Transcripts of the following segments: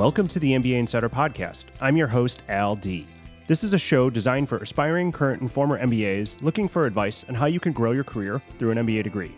Welcome to the MBA Insider Podcast. I'm your host, Al D. This is a show designed for aspiring, current, and former MBAs looking for advice on how you can grow your career through an MBA degree.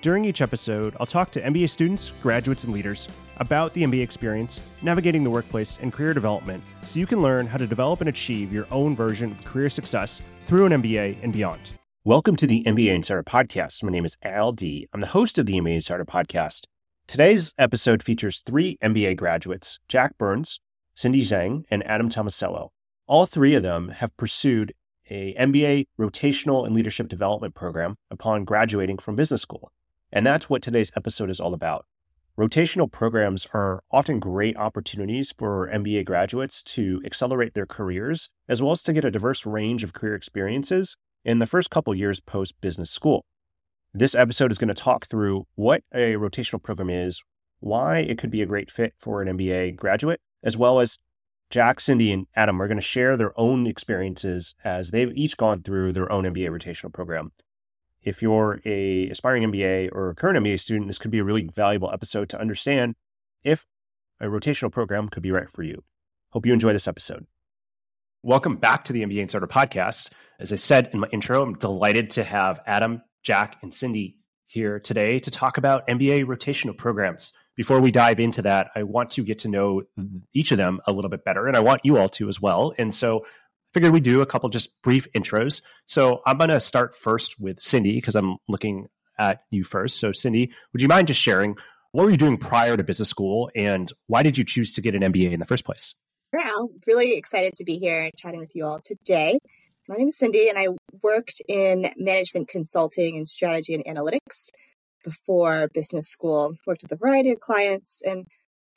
During each episode, I'll talk to MBA students, graduates, and leaders about the MBA experience, navigating the workplace, and career development so you can learn how to develop and achieve your own version of career success through an MBA and beyond. Welcome to the MBA Insider Podcast. My name is Al D. I'm the host of the MBA Insider Podcast. Today's episode features three MBA graduates Jack Byrnes, Cindy Zheng, and Adam Tomasiello. All three of them have pursued a MBA rotational and leadership development program upon graduating from business school. And that's what today's episode is all about. Rotational programs are often great opportunities for MBA graduates to accelerate their careers, as well as to get a diverse range of career experiences in the first couple years post business school. This episode is going to talk through what a rotational program is, why it could be a great fit for an MBA graduate, as well as Jack, Cindy, and Adam are going to share their own experiences as they've each gone through their own MBA rotational program. If you're a aspiring MBA or current MBA student, this could be a really valuable episode to understand if a rotational program could be right for you. Hope you enjoy this episode. Welcome back to the MBA Insider podcast. As I said in my intro, I'm delighted to have Adam, Jack, and Cindy here today to talk about MBA rotational programs. Before we dive into that, I want to get to know each of them a little bit better, and I want you all to as well. And so I figured we'd do a couple just brief intros. So I'm going to start first with Cindy because I'm looking at you first. So, Cindy, would you mind just sharing what were you doing prior to business school and why did you choose to get an MBA in the first place? Al. Really excited to be here and chatting with you all today. My name is Cindy, and I worked in management consulting and strategy and analytics before business school. Worked with a variety of clients and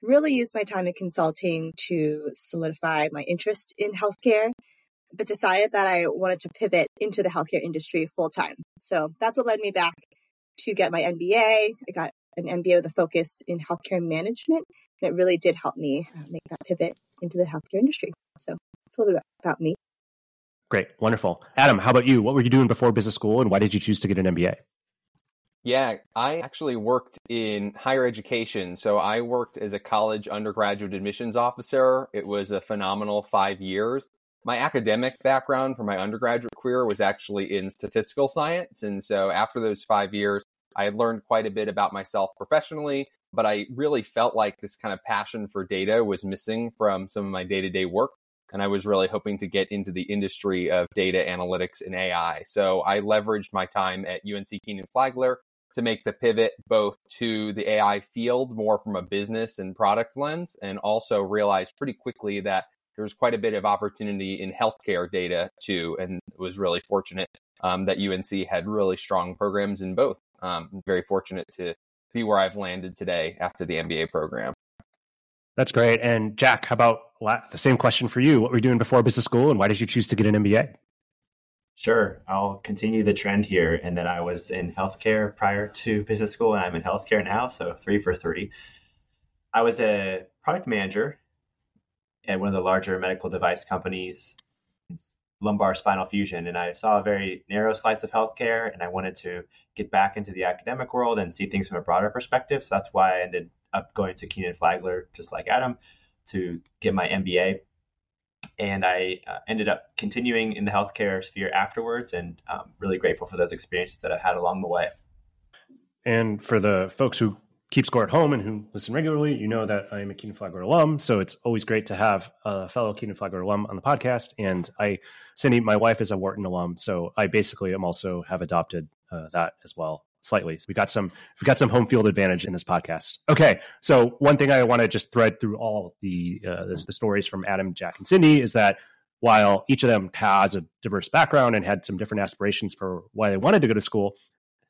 really used my time in consulting to solidify my interest in healthcare but decided that I wanted to pivot into the healthcare industry full time. So that's what led me back to get my MBA. I got an MBA with a focus in healthcare management, and it really did help me uh, make that pivot into the healthcare industry. So that's a little bit about me. Great, wonderful. Adam, how about you? What were you doing before business school, and why did you choose to get an MBA? Yeah, I actually worked in higher education. So I worked as a college undergraduate admissions officer. It was a phenomenal five years my academic background for my undergraduate career was actually in statistical science. And so after those five years, I had learned quite a bit about myself professionally, but I really felt like this kind of passion for data was missing from some of my day to day work. And I was really hoping to get into the industry of data analytics and AI. So I leveraged my time at UNC Kenan Flagler to make the pivot both to the AI field more from a business and product lens, and also realized pretty quickly that there was quite a bit of opportunity in healthcare data too, and was really fortunate um, that UNC had really strong programs in both. Um, very fortunate to be where I've landed today after the MBA program. That's great. And Jack, how about the same question for you? What were you doing before business school, and why did you choose to get an MBA? Sure, I'll continue the trend here. And then I was in healthcare prior to business school, and I'm in healthcare now, so three for three. I was a product manager at one of the larger medical device companies, lumbar spinal fusion. And I saw a very narrow slice of healthcare, and I wanted to get back into the academic world and see things from a broader perspective. So that's why I ended up going to Kenan Flagler, just like Adam, to get my MBA. And I uh, ended up continuing in the healthcare sphere afterwards, and um, really grateful for those experiences that I've had along the way. And for the folks who keep score at home and who listen regularly, you know that I am a Kenan Flagler alum. So it's always great to have a fellow Kenan Flagler alum on the podcast. And I, Cindy, my wife is a Wharton alum, so I basically am also have adopted uh, that as well slightly. So we got some we got some home field advantage in this podcast. Okay, so one thing I want to just thread through all the uh, the stories from Adam, Jack, and Cindy is that while each of them has a diverse background and had some different aspirations for why they wanted to go to school,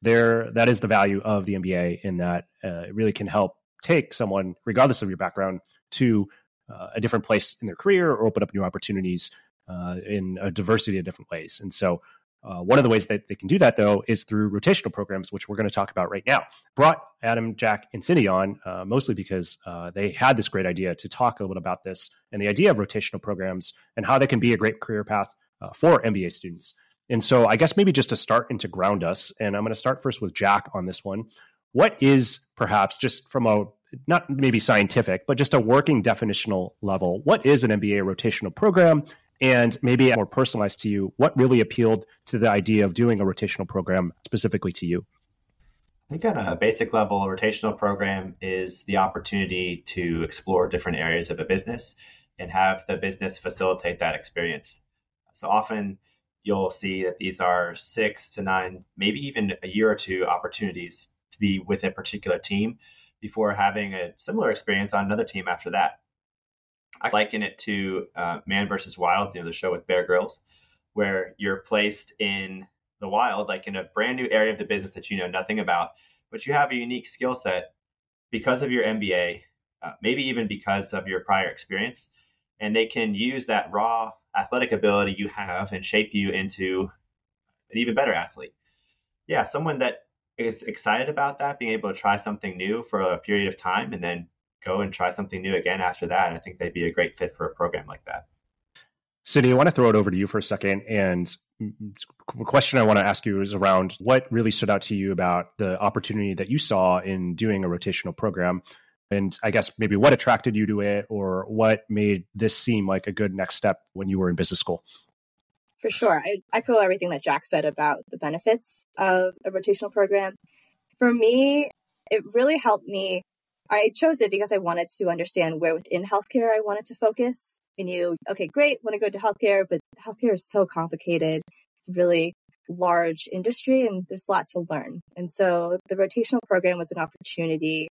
there that is the value of the MBA in that uh, it really can help take someone, regardless of your background, to uh, a different place in their career or open up new opportunities uh, in a diversity of different ways. And so, uh, one of the ways that they can do that, though, is through rotational programs, which we're going to talk about right now. Brought Adam, Jack, and Cindy on uh, mostly because uh, they had this great idea to talk a little bit about this and the idea of rotational programs and how they can be a great career path for MBA students. And so I guess maybe just to start and to ground us, and I'm going to start first with Jack on this one. What is perhaps just from a not maybe scientific, but just a working definitional level, what is an MBA rotational program? And maybe more personalized to you, what really appealed to the idea of doing a rotational program specifically to you? I think on a basic level, a rotational program is the opportunity to explore different areas of a business and have the business facilitate that experience. So often you'll see that these are six to nine, maybe even a year or two opportunities to be with a particular team before having a similar experience on another team after that. I liken it to uh, Man versus Wild, you know, the show with Bear Grylls, where you're placed in the wild, like in a brand new area of the business that you know nothing about, but you have a unique skill set because of your MBA, uh, maybe even because of your prior experience, and they can use that raw athletic ability you have and shape you into an even better athlete. Yeah, someone that is excited about that, being able to try something new for a period of time and then go and try something new again after that. I think they'd be a great fit for a program like that. Cindy, I want to throw it over to you for a second. And the question I want to ask you is around what really stood out to you about the opportunity that you saw in doing a rotational program. And I guess maybe what attracted you to it or what made this seem like a good next step when you were in business school? For sure. I echo everything that Jack said about the benefits of a rotational program. For me, it really helped me. I chose it because I wanted to understand where within healthcare I wanted to focus I knew, okay, great, want to go to healthcare, but healthcare is so complicated. It's a really large industry and there's a lot to learn. And so the rotational program was an opportunity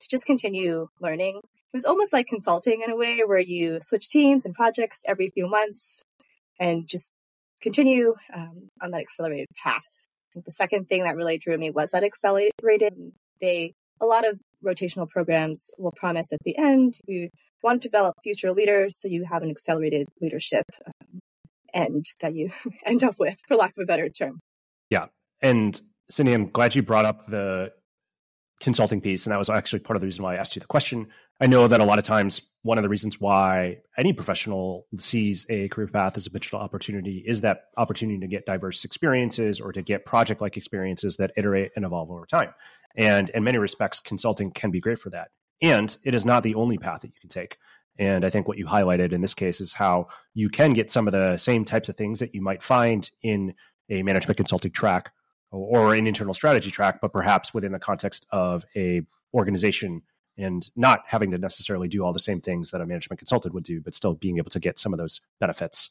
to just continue learning. It was almost like consulting in a way where you switch teams and projects every few months and just continue um, on that accelerated path. the second thing that really drew me was that accelerated. They a lot of rotational programs will promise at the end we want to develop future leaders so you have an accelerated leadership um, end that you end up with, for lack of a better term. Yeah. And Cindy, I'm glad you brought up the consulting piece. And that was actually part of the reason why I asked you the question. I know that a lot of times, one of the reasons why any professional sees a career path as a potential opportunity is that opportunity to get diverse experiences or to get project like experiences that iterate and evolve over time. And in many respects, consulting can be great for that. And it is not the only path that you can take. And I think what you highlighted in this case is how you can get some of the same types of things that you might find in a management consulting track or an internal strategy track, but perhaps within the context of a organization and not having to necessarily do all the same things that a management consultant would do, but still being able to get some of those benefits.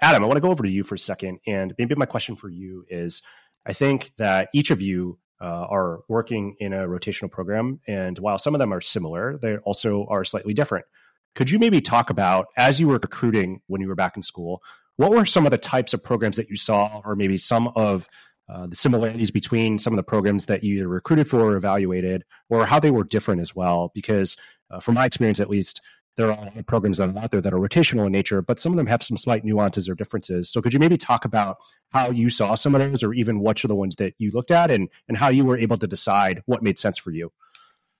Adam, I want to go over to you for a second. And maybe my question for you is I think that each of you uh, are working in a rotational program. And while some of them are similar, they also are slightly different. Could you maybe talk about, as you were recruiting when you were back in school, what were some of the types of programs that you saw, or maybe some of uh, the similarities between some of the programs that you either recruited for or evaluated, or how they were different as well? Because uh, from my experience, at least, there are programs that are out there that are rotational in nature, but some of them have some slight nuances or differences. So could you maybe talk about how you saw some of those or even which are the ones that you looked at and, and how you were able to decide what made sense for you?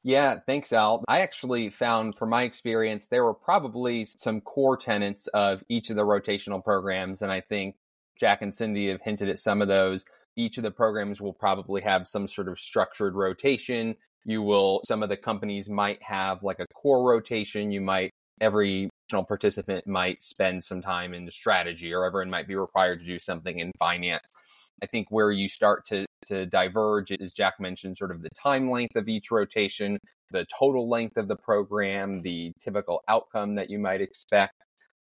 Yeah, thanks, Al. I actually found, from my experience, there were probably some core tenets of each of the rotational programs. And I think Jack and Cindy have hinted at some of those. Each of the programs will probably have some sort of structured rotation you will, some of the companies might have like a core rotation. You might, every participant might spend some time in strategy or everyone might be required to do something in finance. I think where you start to, to diverge is Jack mentioned sort of the time length of each rotation, the total length of the program, the typical outcome that you might expect.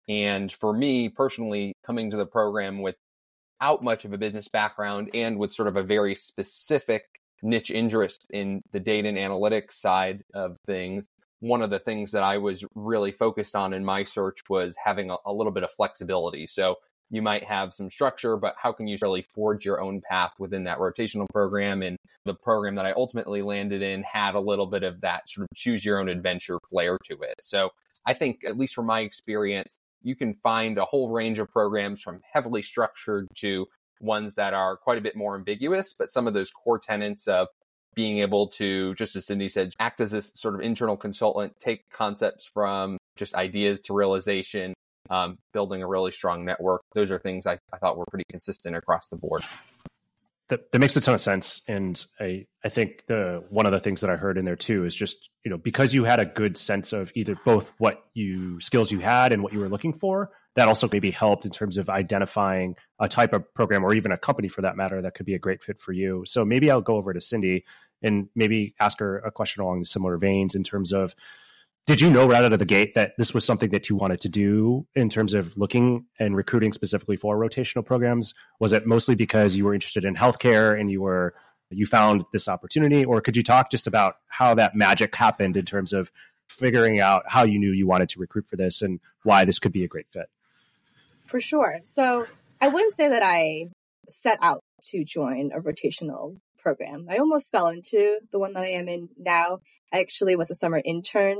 And for me personally, coming to the program without much of a business background and with sort of a very specific niche interest in the data and analytics side of things, one of the things that I was really focused on in my search was having a, a, little bit of flexibility. So you might have some structure, but how can you really forge your own path within that rotational program? And the program that I ultimately landed in had a little bit of that sort of choose your own adventure flair to it. So I think, at least from my experience, you can find a whole range of programs from heavily structured to ones that are quite a bit more ambiguous, but some of those core tenets of being able to, just as Cindy said, act as this sort of internal consultant, take concepts from just ideas to realization, um, building a really strong network. Those are things I, I thought were pretty consistent across the board. that, that makes a ton of sense. And I, I think the one of the things that I heard in there too is just, you know, because you had a good sense of either both what you skills you had and what you were looking for, that also maybe helped in terms of identifying a type of program or even a company for that matter that could be a great fit for you. So maybe I'll go over to Cindy and maybe ask her a question along similar veins in terms of did you know right out of the gate that this was something that you wanted to do in terms of looking and recruiting specifically for rotational programs? Was it mostly because you were interested in healthcare and you were you found this opportunity? Or could you talk just about how that magic happened in terms of figuring out how you knew you wanted to recruit for this and why this could be a great fit for sure so i wouldn't say that i set out to join a rotational program i almost fell into the one that i am in now I actually was a summer intern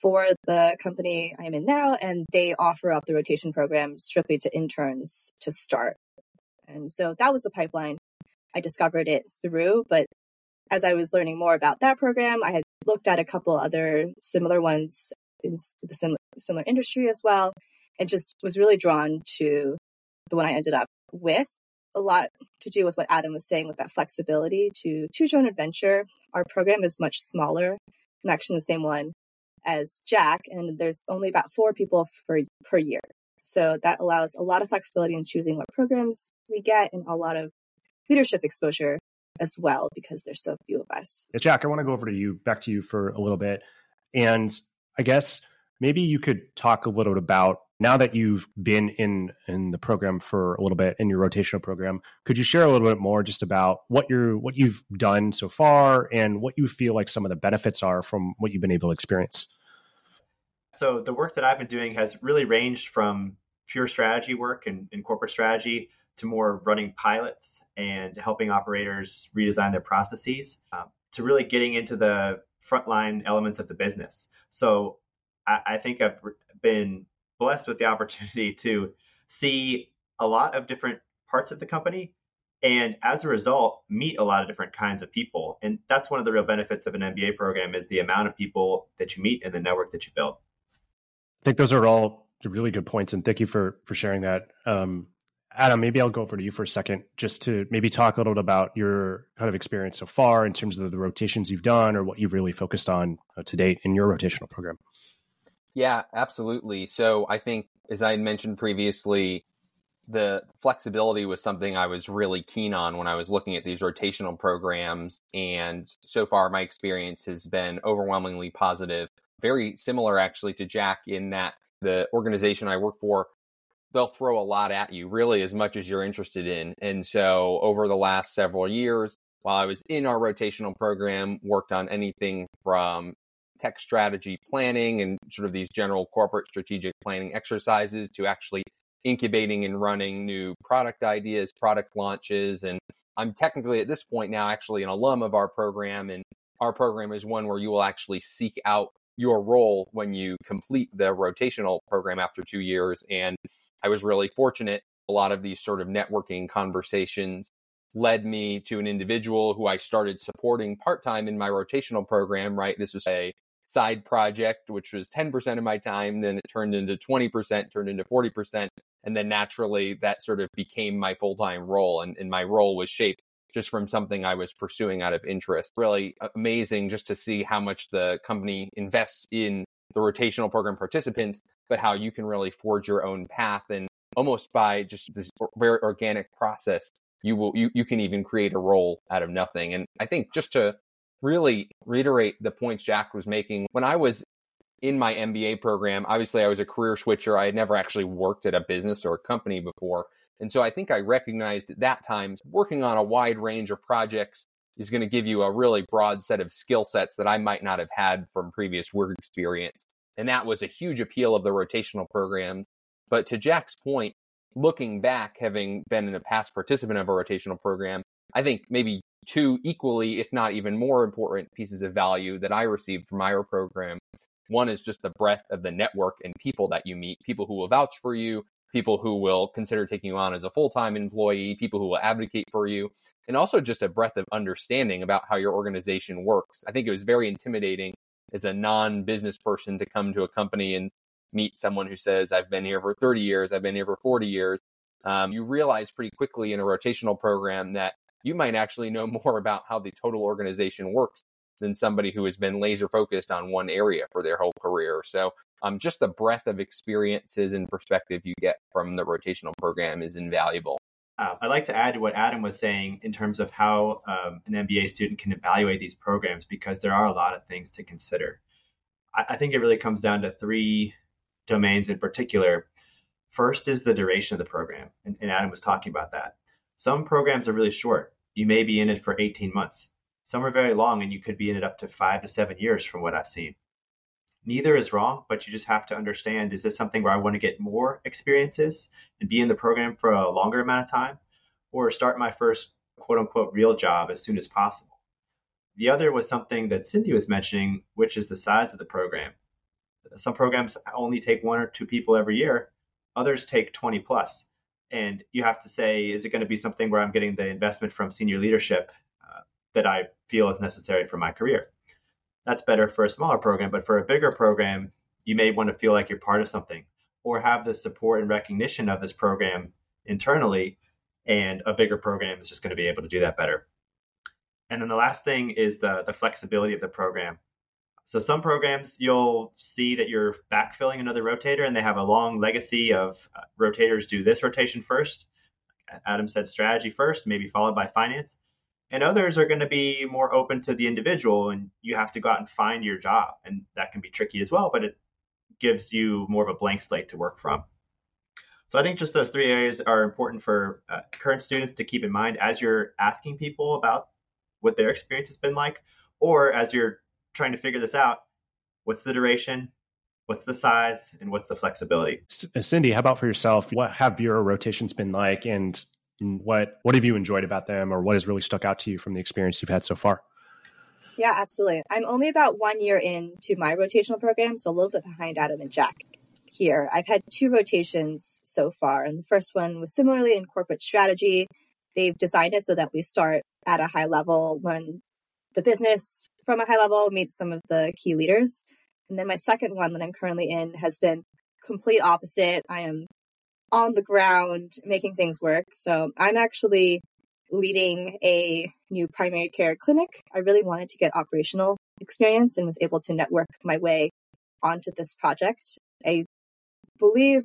for the company I'm in now, and they offer up the rotation program strictly to interns to start. And so that was the pipeline. I discovered it through, but as I was learning more about that program, I had looked at a couple other similar ones in the similar, similar industry as well, and just was really drawn to the one I ended up with. A lot to do with what Adam was saying with that flexibility to choose your own adventure. Our program is much smaller. I'm actually the same one as Jack, and there's only about four people for, per year. So that allows a lot of flexibility in choosing what programs we get and a lot of leadership exposure as well because there's so few of us. Jack, I want to go over to you, back to you for a little bit. And I guess maybe you could talk a little bit about now that you've been in in the program for a little bit in your rotational program could you share a little bit more just about what you're what you've done so far and what you feel like some of the benefits are from what you've been able to experience so the work that I've been doing has really ranged from pure strategy work and, and corporate strategy to more running pilots and helping operators redesign their processes um, to really getting into the frontline elements of the business. So I, I think I've been blessed with the opportunity to see a lot of different parts of the company and as a result meet a lot of different kinds of people and that's one of the real benefits of an mba program is the amount of people that you meet and the network that you build I think those are all really good points, and thank you for for sharing that. Um, Adam, maybe I'll go over to you for a second, just to maybe talk a little bit about your kind of experience so far in terms of the rotations you've done or what you've really focused on uh, to date in your rotational program. Yeah, absolutely. So I think, as I had mentioned previously, the flexibility was something I was really keen on when I was looking at these rotational programs. And so far, my experience has been overwhelmingly positive very similar actually to Jack in that the organization I work for, they'll throw a lot at you, really as much as you're interested in. And so over the last several years, while I was in our rotational program, worked on anything from tech strategy planning and sort of these general corporate strategic planning exercises to actually incubating and running new product ideas, product launches. And I'm technically at this point now actually an alum of our program. And our program is one where you will actually seek out your role when you complete the rotational program after two years. And I was really fortunate. A lot of these sort of networking conversations led me to an individual who I started supporting part time in my rotational program, right? This was a side project, which was 10% of my time. Then it turned into 20%, turned into 40%. And then naturally that sort of became my full time role. And, and my role was shaped just from something I was pursuing out of interest. Really amazing just to see how much the company invests in the rotational program participants, but how you can really forge your own path and almost by just this very organic process, you will you, you can even create a role out of nothing. And I think just to really reiterate the points Jack was making, when I was in my MBA program, obviously I was a career switcher. I had never actually worked at a business or a company before. And so I think I recognized at that time working on a wide range of projects is going to give you a really broad set of skill sets that I might not have had from previous work experience. And that was a huge appeal of the rotational program. But to Jack's point, looking back, having been in a past participant of a rotational program, I think maybe two equally, if not even more important pieces of value that I received from my program. One is just the breadth of the network and people that you meet, people who will vouch for you, people who will consider taking you on as a full time employee, people who will advocate for you, and also just a breadth of understanding about how your organization works. I think it was very intimidating as a non business person to come to a company and meet someone who says, I've been here for 30 years, I've been here for 40 years. Um, you realize pretty quickly in a rotational program that you might actually know more about how the total organization works than somebody who has been laser focused on one area for their whole career. So um, just the breadth of experiences and perspective you get from the rotational program is invaluable. Uh, I'd like to add to what Adam was saying in terms of how um, an MBA student can evaluate these programs because there are a lot of things to consider. I, I think it really comes down to three domains in particular. First is the duration of the program, and, and Adam was talking about that. Some programs are really short. You may be in it for 18 months. Some are very long, and you could be in it up to five to seven years from what I've seen neither is wrong, but you just have to understand is this something where I want to get more experiences and be in the program for a longer amount of time, or start my first quote unquote real job as soon as possible? The other was something that Cindy was mentioning, which is the size of the program. Some programs only take one or two people every year, others take 20 plus. And you have to say, is it going to be something where I'm getting the investment from senior leadership uh, that I feel is necessary for my career? that's better for a smaller program. But for a bigger program, you may want to feel like you're part of something or have the support and recognition of this program internally. And a bigger program is just going to be able to do that better. And then the last thing is the, the flexibility of the program. So some programs you'll see that you're backfilling another rotator and they have a long legacy of uh, rotators do this rotation first. Adam said strategy first, maybe followed by finance and others are going to be more open to the individual and you have to go out and find your job and that can be tricky as well but it gives you more of a blank slate to work from so i think just those three areas are important for uh, current students to keep in mind as you're asking people about what their experience has been like or as you're trying to figure this out. What's the duration? What's the size? And what's the flexibility? Uh, Cindy how about for yourself? What have bureau rotations been like? And what what have you enjoyed about them? Or what has really stuck out to you from the experience you've had so far? Yeah absolutely. I'm only about one year into my rotational program so a little bit behind adam and jack here. I've had two rotations so far and the first one was similarly in corporate strategy. They've designed it so that we start at a high level learn the business from a high level meet some of the key leaders and then my second one that i'm currently in has been complete opposite i am on the ground making things work. So I'm actually leading a new primary care clinic. I really wanted to get operational experience and was able to network my way onto this project. I believe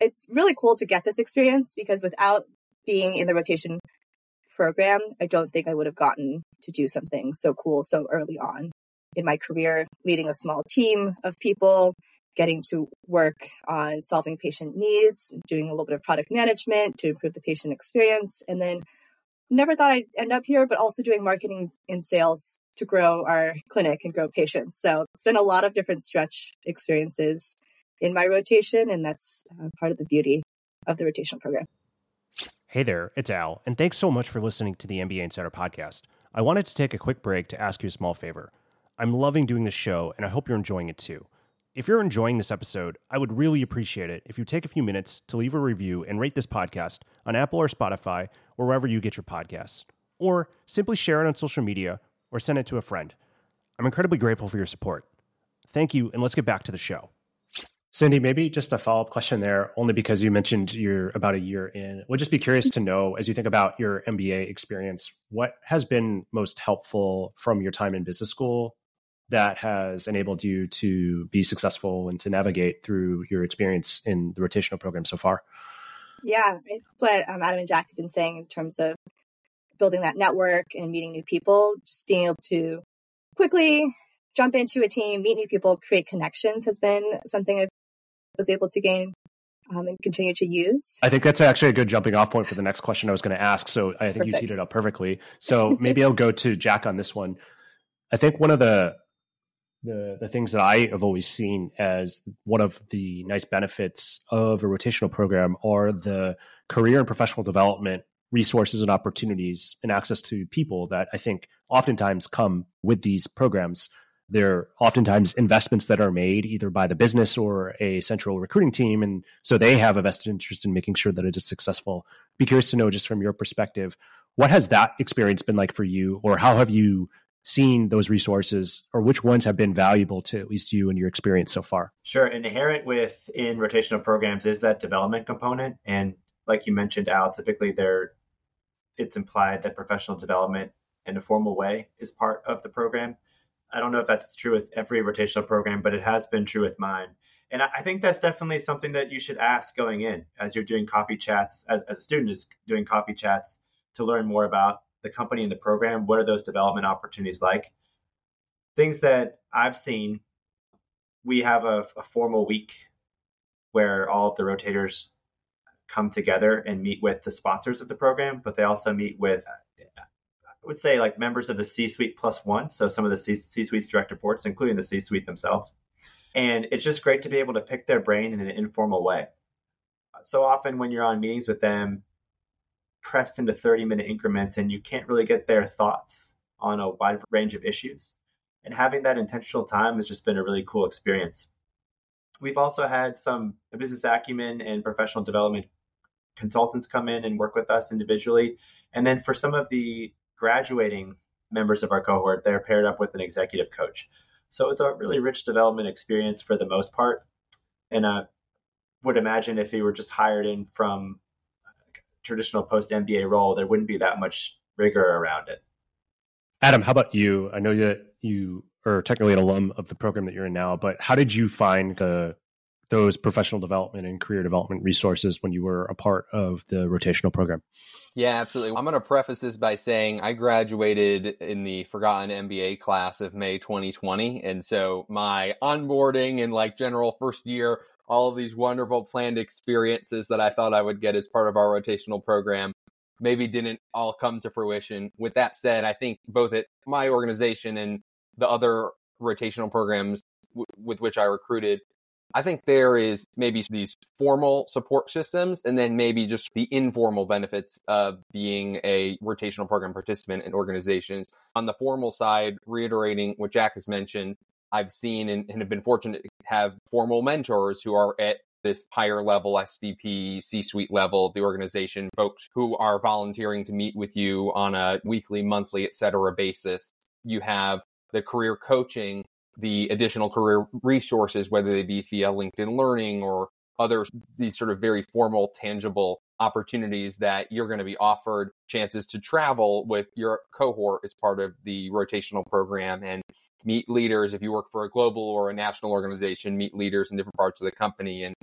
it's really cool to get this experience because without being in the rotation program, I don't think I would have gotten to do something so cool so early on in my career, leading a small team of people, getting to work on solving patient needs, doing a little bit of product management to improve the patient experience. And then never thought I'd end up here, but also doing marketing and sales to grow our clinic and grow patients. So it's been a lot of different stretch experiences in my rotation, and that's uh, part of the beauty of the rotational program. Hey there, it's Al, and thanks so much for listening to the MBA Insider podcast. I wanted to take a quick break to ask you a small favor. I'm loving doing this show, and I hope you're enjoying it too. If you're enjoying this episode, I would really appreciate it if you take a few minutes to leave a review and rate this podcast on Apple or Spotify or wherever you get your podcasts. Or simply share it on social media or send it to a friend. I'm incredibly grateful for your support. Thank you, and let's get back to the show. Cindy, maybe just a follow up question there, only because you mentioned you're about a year in. Would just be curious to know, as you think about your MBA experience, what has been most helpful from your time in business school that has enabled you to be successful and to navigate through your experience in the rotational program so far? Yeah, what um, Adam and Jack have been saying in terms of building that network and meeting new people, just being able to quickly jump into a team, meet new people, create connections has been something I was able to gain um, and continue to use. I think that's actually a good jumping off point for the next question I was going to ask. So I think Perfect. you teed it up perfectly. So maybe I'll go to Jack on this one. I think one of the the the things that I have always seen as one of the nice benefits of a rotational program are the career and professional development resources and opportunities and access to people that I think oftentimes come with these programs. They're oftentimes investments that are made either by the business or a central recruiting team. And so they have a vested interest in making sure that it is successful. Be curious to know, just from your perspective, what has that experience been like for you, or how have you seen those resources or which ones have been valuable to at least you and your experience so far? Sure. Inherent with in rotational programs is that development component. And like you mentioned, Al, typically they're it's implied that professional development in a formal way is part of the program. I don't know if that's true with every rotational program, but it has been true with mine. And I think that's definitely something that you should ask going in as you're doing coffee chats, as, as a student is doing coffee chats to learn more about the company and the program. What are those development opportunities like? Things that I've seen, we have a, a formal week where all of the rotators come together and meet with the sponsors of the program, but they also meet with, would say, like members of the C suite plus one. So some of the C suite's direct reports, including the C suite themselves. And it's just great to be able to pick their brain in an informal way. So often when you're on meetings with them, pressed into 30 minute increments, and you can't really get their thoughts on a wide range of issues. And having that intentional time has just been a really cool experience. We've also had some business acumen and professional development consultants come in and work with us individually. And then for some of the graduating members of our cohort, they're paired up with an executive coach. So it's a really rich development experience for the most part. And I would imagine if you were just hired in from traditional post MBA role, there wouldn't be that much rigor around it. Adam, how about you? I know that you are technically an alum of the program that you're in now, but how did you find the those professional development and career development resources when you were a part of the rotational program? Yeah, absolutely. I'm going to preface this by saying I graduated in the Forgotten MBA class of May 2020. And so my onboarding and like general first year, all of these wonderful planned experiences that I thought I would get as part of our rotational program maybe didn't all come to fruition. With that said, I think both at my organization and the other rotational programs w- with which I recruited, I think there is maybe these formal support systems and then maybe just the informal benefits of being a rotational program participant in organizations. On the formal side, reiterating what Jack has mentioned, I've seen and, and have been fortunate to have formal mentors who are at this higher level SVP, C suite level the organization, folks who are volunteering to meet with you on a weekly, monthly, et cetera basis. You have the career coaching the additional career resources, whether they be via LinkedIn Learning or other these sort of very formal, tangible opportunities that you're going to be offered chances to travel with your cohort as part of the rotational program and meet leaders. If you work for a global or a national organization meet leaders in different parts of the company and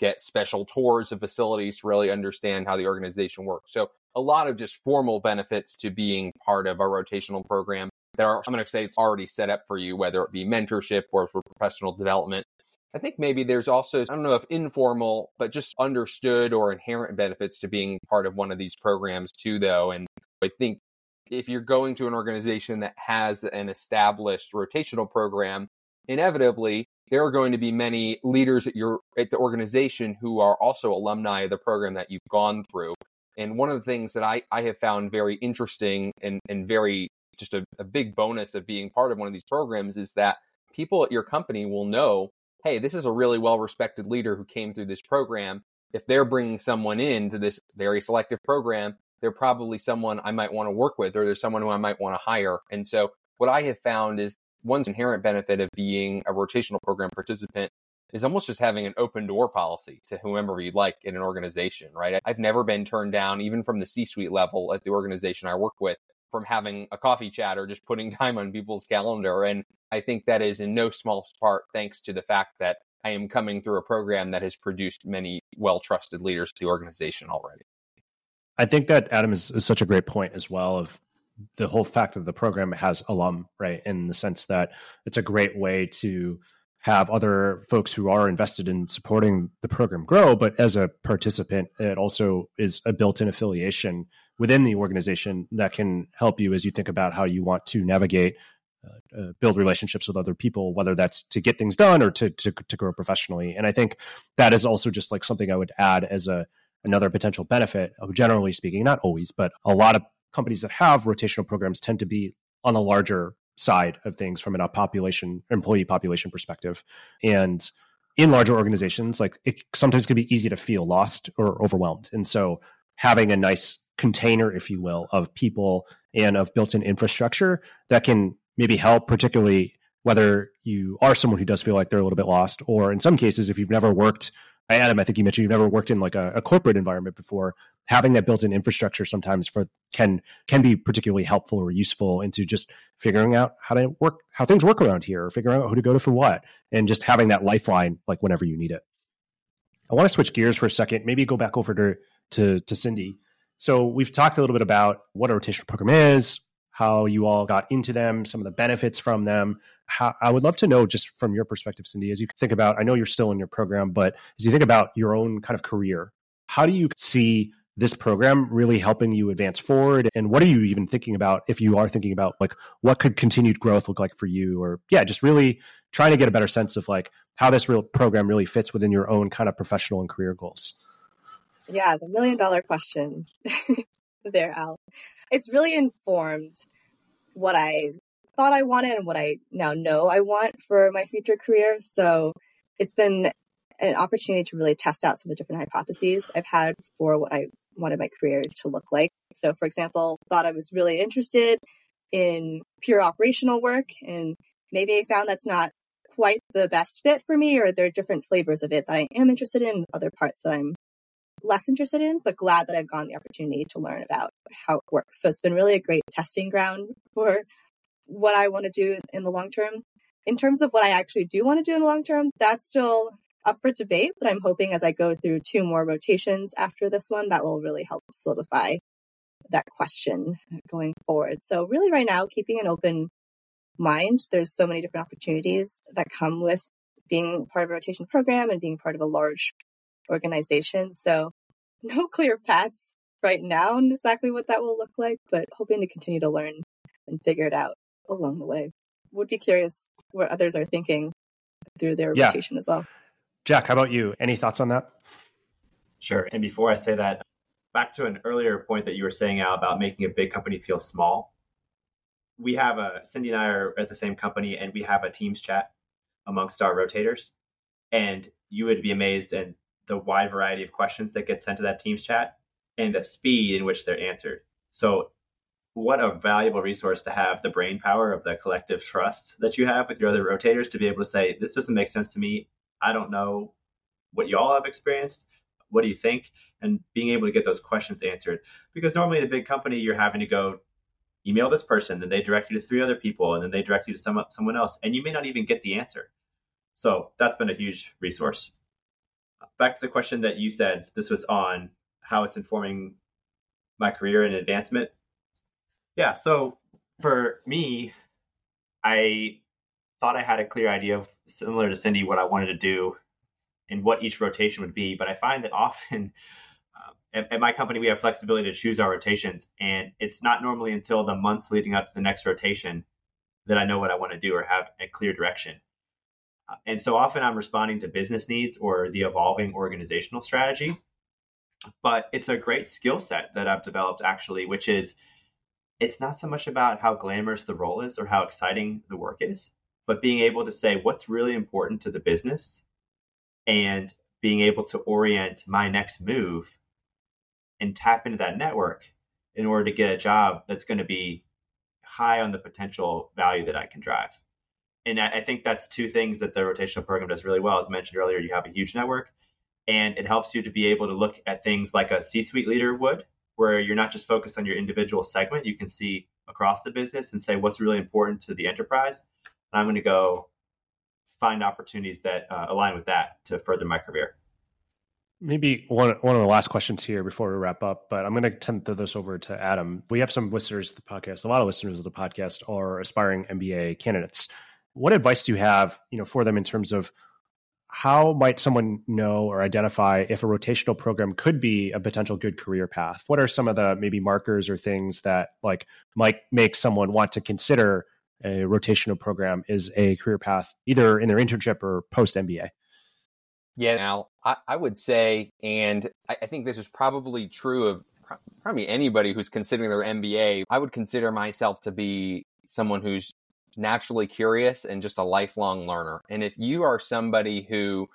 get special tours of facilities to really understand how the organization works. So a lot of just formal benefits to being part of a rotational program are, I'm going to say it's already set up for you, whether it be mentorship or for professional development. I think maybe there's also, I don't know if informal, but just understood or inherent benefits to being part of one of these programs too, though. And I think if you're going to an organization that has an established rotational program, inevitably there are going to be many leaders at your at the organization who are also alumni of the program that you've gone through. And one of the things that I, I have found very interesting and, and very just a, a big bonus of being part of one of these programs is that people at your company will know, hey, this is a really well respected leader who came through this program. If they're bringing someone in to this very selective program, they're probably someone I might want to work with, or there's someone who I might want to hire. And so, what I have found is one inherent benefit of being a rotational program participant is almost just having an open door policy to whomever you'd like in an organization, right? I've never been turned down, even from the C suite level at the organization I work with, from having a coffee chat or just putting time on people's calendar. And I think that is in no small part thanks to the fact that I am coming through a program that has produced many well trusted leaders to the organization already. I think that Adam is, is, such a great point as well of the whole fact that the program has alum, right? In the sense that it's a great way to have other folks who are invested in supporting the program grow, but as a participant, it also is a built in affiliation within the organization that can help you as you think about how you want to navigate uh, uh, build relationships with other people, whether that's to get things done or to, to, to grow professionally. And I think that is also just like something I would add as a another potential benefit of generally speaking, not always, but a lot of companies that have rotational programs tend to be on the larger side of things from an a population employee population perspective. And in larger organizations, like it sometimes can be easy to feel lost or overwhelmed. And so having a nice container, if you will, of people and of built in infrastructure that can maybe help, particularly whether you are someone who does feel like they're a little bit lost, or in some cases, if you've never worked Adam, I think you mentioned you've never worked in like a, a corporate environment before. Having that built-in infrastructure sometimes for can can be particularly helpful or useful into just figuring out how to work, how things work around here, or figuring out who to go to for what, and just having that lifeline like whenever you need it. I want to switch gears for a second, maybe go back over to to, to Cindy. So we've talked a little bit about what a rotational program is, how you all got into them, some of the benefits from them. How, I would love to know, just from your perspective, Cindy, as you think about, I know you're still in your program, but as you think about your own kind of career, how do you see this program really helping you advance forward? And what are you even thinking about if you are thinking about like what could continued growth look like for you? Or yeah, just really trying to get a better sense of like how this real program really fits within your own kind of professional and career goals. Yeah, the million dollar question there, Al. It's really informed what I thought I wanted and what I now know I want for my future career. So it's been an opportunity to really test out some of the different hypotheses I've had for what I wanted my career to look like. So, for example, thought I was really interested in pure operational work, and maybe I found that's not quite the best fit for me, or there are different flavors of it that I am interested in, other parts that I'm less interested in, but glad that I've gotten the opportunity to learn about how it works. So it's been really a great testing ground for what I want to do in the long term. In terms of what I actually do want to do in the long term, that's still up for debate, but I'm hoping as I go through two more rotations after this one, that will really help solidify that question going forward. So, really, right now, keeping an open mind, there's so many different opportunities that come with being part of a rotation program and being part of a large organization. So, no clear paths right now on exactly what that will look like, but hoping to continue to learn and figure it out along the way. Would be curious what others are thinking through their yeah. rotation as well. Jack, how about you? Any thoughts on that? Sure. And before I say that, back to an earlier point that you were saying Al, about making a big company feel small. We have a Cindy and I are at the same company, and we have a Teams chat amongst our rotators. And you would be amazed at the wide variety of questions that get sent to that Teams chat and the speed in which they're answered. So, what a valuable resource to have the brain power of the collective trust that you have with your other rotators to be able to say, This doesn't make sense to me. I don't know what y'all have experienced. What do you think? And being able to get those questions answered. Because normally in a big company, you're having to go email this person, then they direct you to three other people, and then they direct you to some, someone else, and you may not even get the answer. So that's been a huge resource. Back to the question that you said, this was on how it's informing my career and advancement. Yeah, so for me, I thought I had a clear idea of similar to Cindy what I wanted to do and what each rotation would be. But I find that often uh, at, at, my company we have flexibility to choose our rotations, and it's not normally until the months leading up to the next rotation that I know what I want to do or have a clear direction. And so often I'm responding to business needs or the evolving organizational strategy. But it's a great skill set that I've developed actually, which is it's not so much about how glamorous the role is or how exciting the work is, but being able to say what's really important to the business and being able to orient my next move and tap into that network in order to get a job that's going to be high on the potential value that I can drive. And I think that's two things that the rotational program does really well. As mentioned earlier, you have a huge network and it helps you to be able to look at things like a C suite leader would, where you're not just focused on your individual segment. You can see across the business and say what's really important to the enterprise And I'm going to go find opportunities that uh, align with that to further my career. Maybe one one of the last questions here before we wrap up, but I'm going to tend to this over to Adam. We have some listeners of the podcast. A lot of listeners of the podcast are aspiring MBA candidates. What advice do you have, you know, for them in terms of how might someone know or identify if a rotational program could be a potential good career path? What are some of the maybe markers or things that like might make someone want to consider a rotational program is a career path, either in their internship or post MBA. Yeah, now I, I, would say, and I, I think this is probably true of probably anybody who's considering their MBA. I would consider myself to be someone who's naturally curious and just a lifelong learner. And if you are somebody who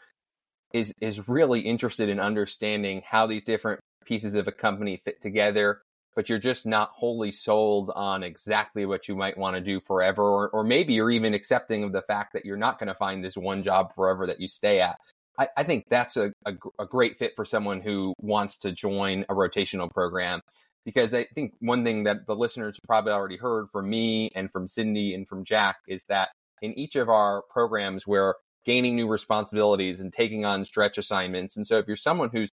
is is really interested in understanding how these different pieces of a company fit together, but you're just not wholly sold on exactly what you might want to do forever. Or, or maybe you're even accepting of the fact that you're not going to find this one job forever that you stay at. I, I think that's a, a, a great fit for someone who wants to join a rotational program because I think one thing that the listeners probably already heard from me and from Cindy and from Jack is that in each of our programs, we're gaining new responsibilities and taking on stretch assignments. And so if you're someone who's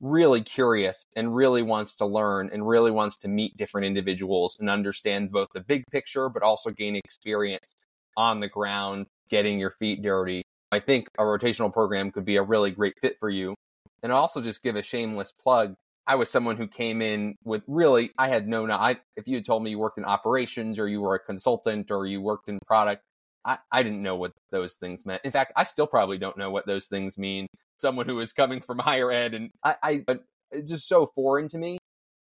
really curious and really wants to learn and really wants to meet different individuals and understand both the big picture, but also gain experience on the ground, getting your feet dirty. I think a rotational program could be a really great fit for you. And also just give a shameless plug. I was someone who came in with really, I had no, I, if you had told me you worked in operations or you were a consultant or you worked in product, I, I didn't know what those things meant. In fact, I still probably don't know what those things mean. Someone who is coming from higher ed and I, I it's just so foreign to me.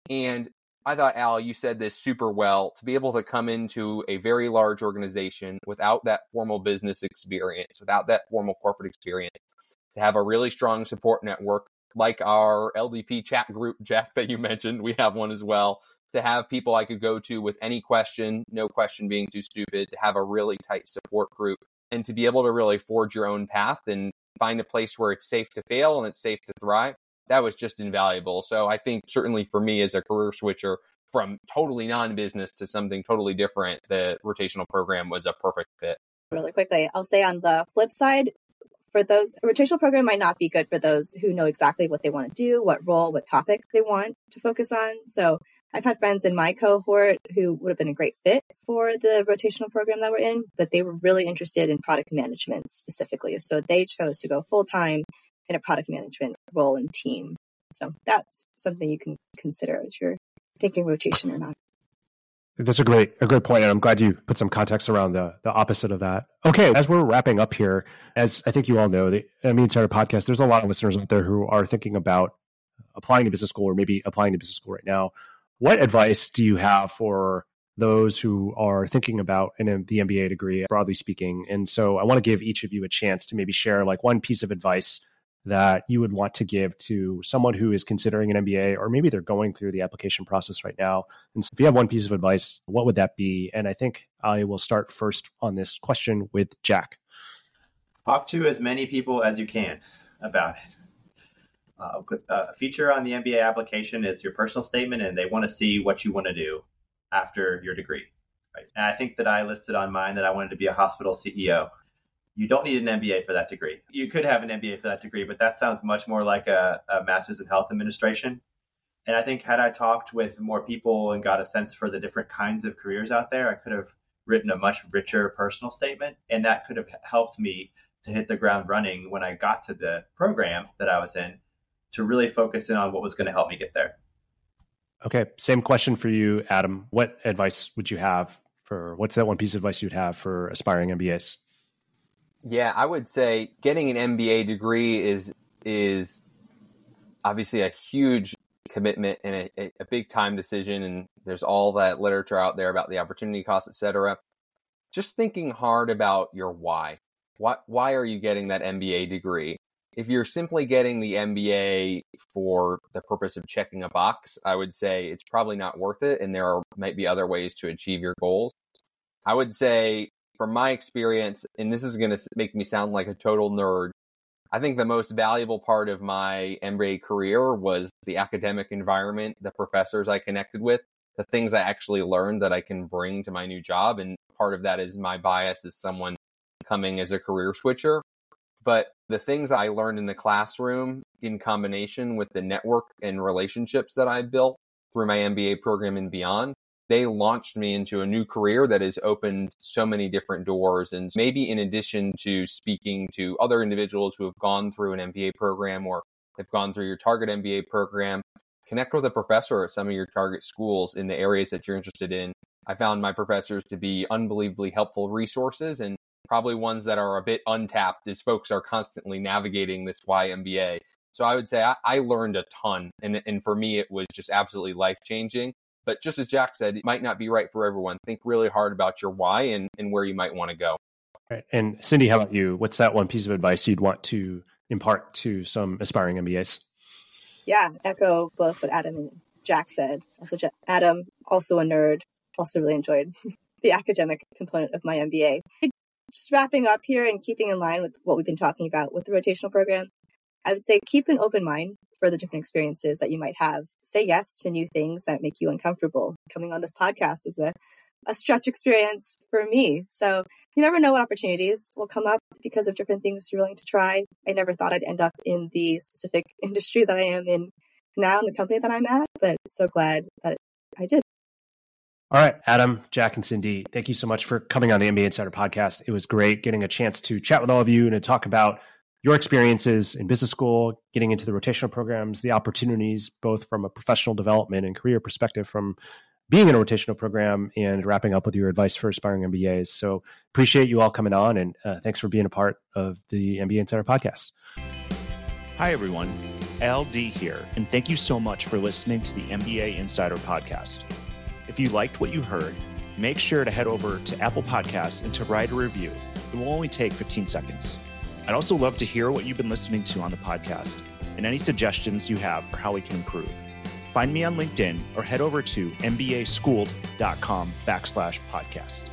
And I thought, Al, you said this super well to be able to come into a very large organization without that formal business experience, without that formal corporate experience, to have a really strong support network like our LDP chat group, Jeff, that you mentioned. We have one as well. To have people I could go to with any question, no question being too stupid, to have a really tight support group, and to be able to really forge your own path and find a place where it's safe to fail and it's safe to thrive that was just invaluable. So I think certainly for me as a career switcher from totally non-business to something totally different, the rotational program was a perfect fit. Really quickly, I'll say on the flip side, for those a rotational program might not be good for those who know exactly what they want to do, what role, what topic they want to focus on. So I've had friends in my cohort who would have been a great fit for the rotational program that we're in, but they were really interested in product management specifically. So they chose to go full time in a product management role and team. So that's something you can consider as you're thinking rotation or not. That's a great a great point, and I'm glad you put some context around the the opposite of that. Okay, as we're wrapping up here, as I think you all know, the MBA Insider podcast, there's a lot of listeners out there who are thinking about applying to business school or maybe applying to business school right now. What advice do you have for those who are thinking about an, the MBA degree, broadly speaking? And so, I want to give each of you a chance to maybe share like one piece of advice that you would want to give to someone who is considering an MBA or maybe they're going through the application process right now? And so if you have one piece of advice, what would that be? And I think I will start first on this question with Jack. Talk to as many people as you can about it. Uh, a feature on the MBA application is your personal statement, and they want to see what you want to do after your degree. Right? And I think that I listed on mine that I wanted to be a hospital CEO you don't need an MBA for that degree. You could have an MBA for that degree, but that sounds much more like a, a master's in health administration. And I think had I talked with more people and got a sense for the different kinds of careers out there, I could have written a much richer personal statement. And that could have helped me to hit the ground running when I got to the program that I was in to really focus in on what was going to help me get there. Okay. Same question for you, Adam. What advice would you have for what's that one piece of advice you'd have for aspiring MBAs? Yeah, I would say getting an MBA degree is is obviously a huge commitment and a, a, big time decision. And there's all that literature out there about the opportunity cost, et cetera. Just thinking hard about your why. Why, why are you getting that MBA degree? If you're simply getting the MBA for the purpose of checking a box, I would say it's probably not worth it. And there are, might be other ways to achieve your goals. I would say from my experience, and this is going to make me sound like a total nerd, I think the most valuable part of my MBA career was the academic environment, the professors I connected with, the things I actually learned that I can bring to my new job. And part of that is my bias as someone coming as a career switcher. But the things I learned in the classroom in combination with the network and relationships that I built through my MBA program and beyond they launched me into a new career that has opened so many different doors. And maybe in addition to speaking to other individuals who have gone through an MBA program or have gone through your target MBA program, connect with a professor at some of your target schools in the areas that you're interested in. I found my professors to be unbelievably helpful resources and probably ones that are a bit untapped as folks are constantly navigating this YMBA. So I would say I, I learned a ton. And, and for me, it was just absolutely life changing. But just as Jack said, it might not be right for everyone. Think really hard about your why and, and where you might want to go. Right. And Cindy, how about you? What's that one piece of advice you'd want to impart to some aspiring MBAs? Yeah, echo both what Adam and Jack said. Also, Adam, also a nerd, also really enjoyed the academic component of my MBA. Just wrapping up here and keeping in line with what we've been talking about with the rotational program, I would say keep an open mind for the different experiences that you might have. Say yes to new things that make you uncomfortable. Coming on this podcast was a, a stretch experience for me. So you never know what opportunities will come up because of different things you're willing to try. I never thought I'd end up in the specific industry that I am in now in the company that I'm at, but so glad that I did. All right, Adam, Jack, and Cindy, thank you so much for coming on the MBA Insider podcast. It was great getting a chance to chat with all of you and to talk about your experiences in business school, getting into the rotational programs, the opportunities, both from a professional development and career perspective from being in a rotational program and wrapping up with your advice for aspiring MBAs. So appreciate you all coming on and uh, thanks for being a part of the MBA Insider podcast. Hi, everyone. LD here, and thank you so much for listening to the MBA Insider podcast. If you liked what you heard, make sure to head over to Apple Podcasts and to write a review. It will only take 15 seconds. I'd also love to hear what you've been listening to on the podcast and any suggestions you have for how we can improve. Find me on LinkedIn or head over to mbaschooled.com backslash podcast.